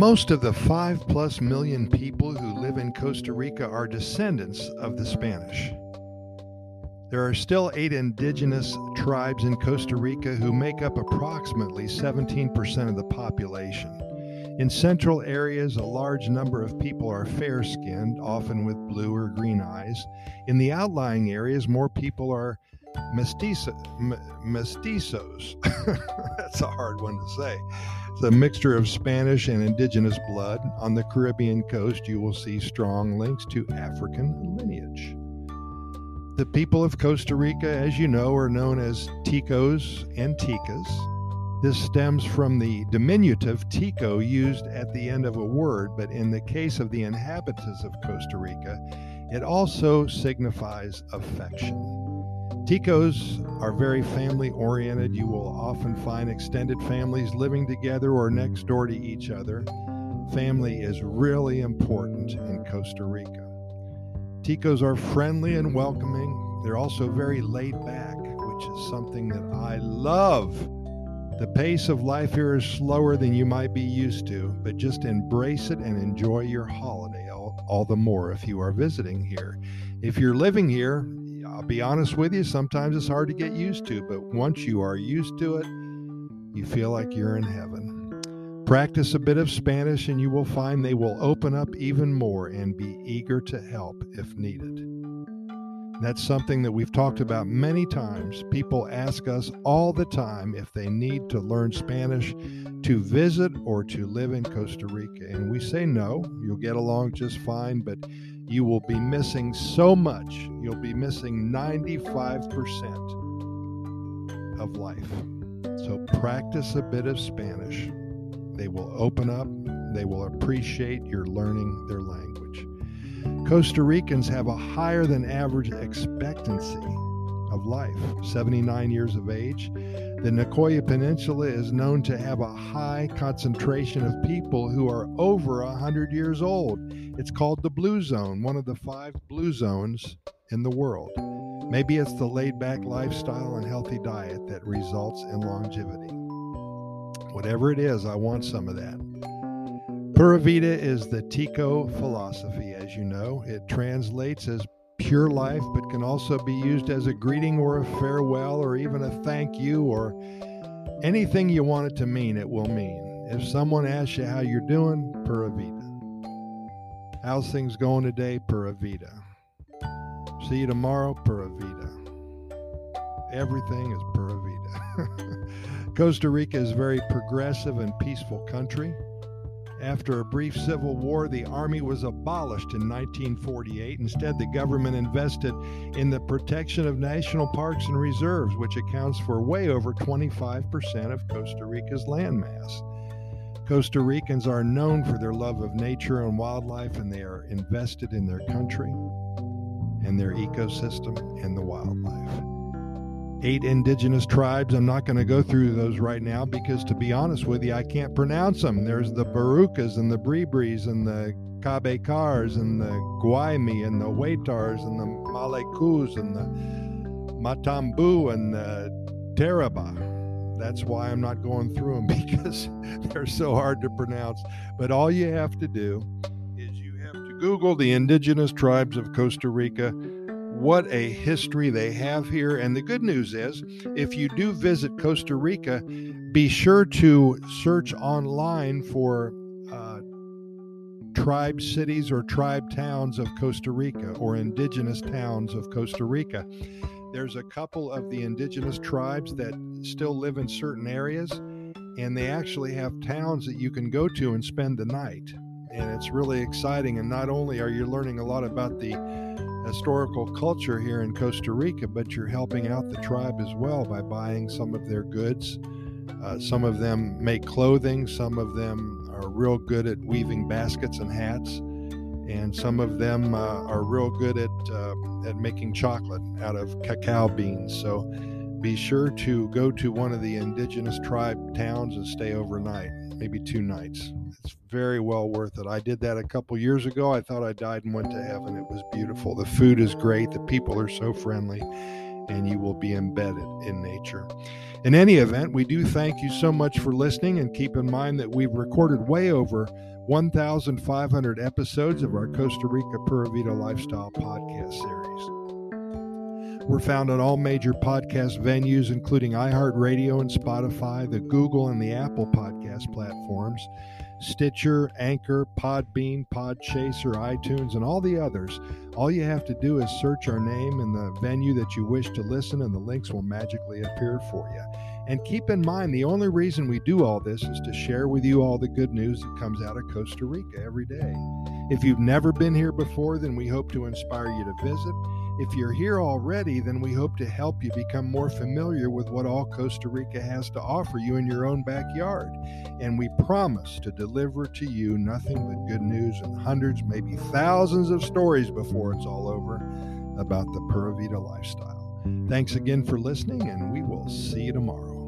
Most of the 5 plus million people who live in Costa Rica are descendants of the Spanish. There are still eight indigenous tribes in Costa Rica who make up approximately 17% of the population. In central areas, a large number of people are fair skinned, often with blue or green eyes. In the outlying areas, more people are mestizo, mestizos. That's a hard one to say. It's a mixture of Spanish and indigenous blood. On the Caribbean coast, you will see strong links to African lineage. The people of Costa Rica, as you know, are known as Ticos and Ticas. This stems from the diminutive tico used at the end of a word, but in the case of the inhabitants of Costa Rica, it also signifies affection. Ticos are very family oriented. You will often find extended families living together or next door to each other. Family is really important in Costa Rica. Ticos are friendly and welcoming. They're also very laid back, which is something that I love. The pace of life here is slower than you might be used to, but just embrace it and enjoy your holiday all, all the more if you are visiting here. If you're living here, I'll be honest with you, sometimes it's hard to get used to, but once you are used to it, you feel like you're in heaven. Practice a bit of Spanish, and you will find they will open up even more and be eager to help if needed. That's something that we've talked about many times. People ask us all the time if they need to learn Spanish to visit or to live in Costa Rica. And we say no, you'll get along just fine, but you will be missing so much. You'll be missing 95% of life. So practice a bit of Spanish. They will open up, they will appreciate your learning their language. Costa Ricans have a higher than average expectancy of life, 79 years of age. The Nicoya Peninsula is known to have a high concentration of people who are over 100 years old. It's called the Blue Zone, one of the five blue zones in the world. Maybe it's the laid back lifestyle and healthy diet that results in longevity. Whatever it is, I want some of that. Pura Vida is the Tico philosophy, as you know. It translates as pure life, but can also be used as a greeting or a farewell or even a thank you or anything you want it to mean, it will mean. If someone asks you how you're doing, Pura Vida. How's things going today? Pura Vida. See you tomorrow, Pura Vida. Everything is Pura Vida. Costa Rica is a very progressive and peaceful country. After a brief civil war, the Army was abolished in 1948. Instead, the government invested in the protection of national parks and reserves, which accounts for way over 25% of Costa Rica's landmass. Costa Ricans are known for their love of nature and wildlife, and they are invested in their country and their ecosystem and the wildlife eight indigenous tribes. I'm not going to go through those right now because, to be honest with you, I can't pronounce them. There's the Borucas and the Bribris and the Cabécars and the Guaymi and the Huetars and the Malekus and the Matambu and the Teraba. That's why I'm not going through them because they're so hard to pronounce. But all you have to do is you have to Google the indigenous tribes of Costa Rica what a history they have here. And the good news is, if you do visit Costa Rica, be sure to search online for uh, tribe cities or tribe towns of Costa Rica or indigenous towns of Costa Rica. There's a couple of the indigenous tribes that still live in certain areas, and they actually have towns that you can go to and spend the night. And it's really exciting. And not only are you learning a lot about the historical culture here in Costa Rica, but you're helping out the tribe as well by buying some of their goods. Uh, some of them make clothing, some of them are real good at weaving baskets and hats, and some of them uh, are real good at, uh, at making chocolate out of cacao beans. So be sure to go to one of the indigenous tribe towns and stay overnight, maybe two nights. It's very well worth it. I did that a couple years ago. I thought I died and went to heaven. It was beautiful. The food is great. The people are so friendly. and you will be embedded in nature. In any event, we do thank you so much for listening and keep in mind that we've recorded way over 1,500 episodes of our Costa Rica Pura Vida Lifestyle podcast series. We're found on all major podcast venues, including iHeartRadio and Spotify, the Google and the Apple podcast platforms, Stitcher, Anchor, Podbean, Podchaser, iTunes, and all the others. All you have to do is search our name in the venue that you wish to listen, and the links will magically appear for you. And keep in mind, the only reason we do all this is to share with you all the good news that comes out of Costa Rica every day. If you've never been here before, then we hope to inspire you to visit. If you're here already, then we hope to help you become more familiar with what all Costa Rica has to offer you in your own backyard. And we promise to deliver to you nothing but good news and hundreds, maybe thousands of stories before it's all over about the Pura Vida lifestyle. Thanks again for listening, and we will see you tomorrow.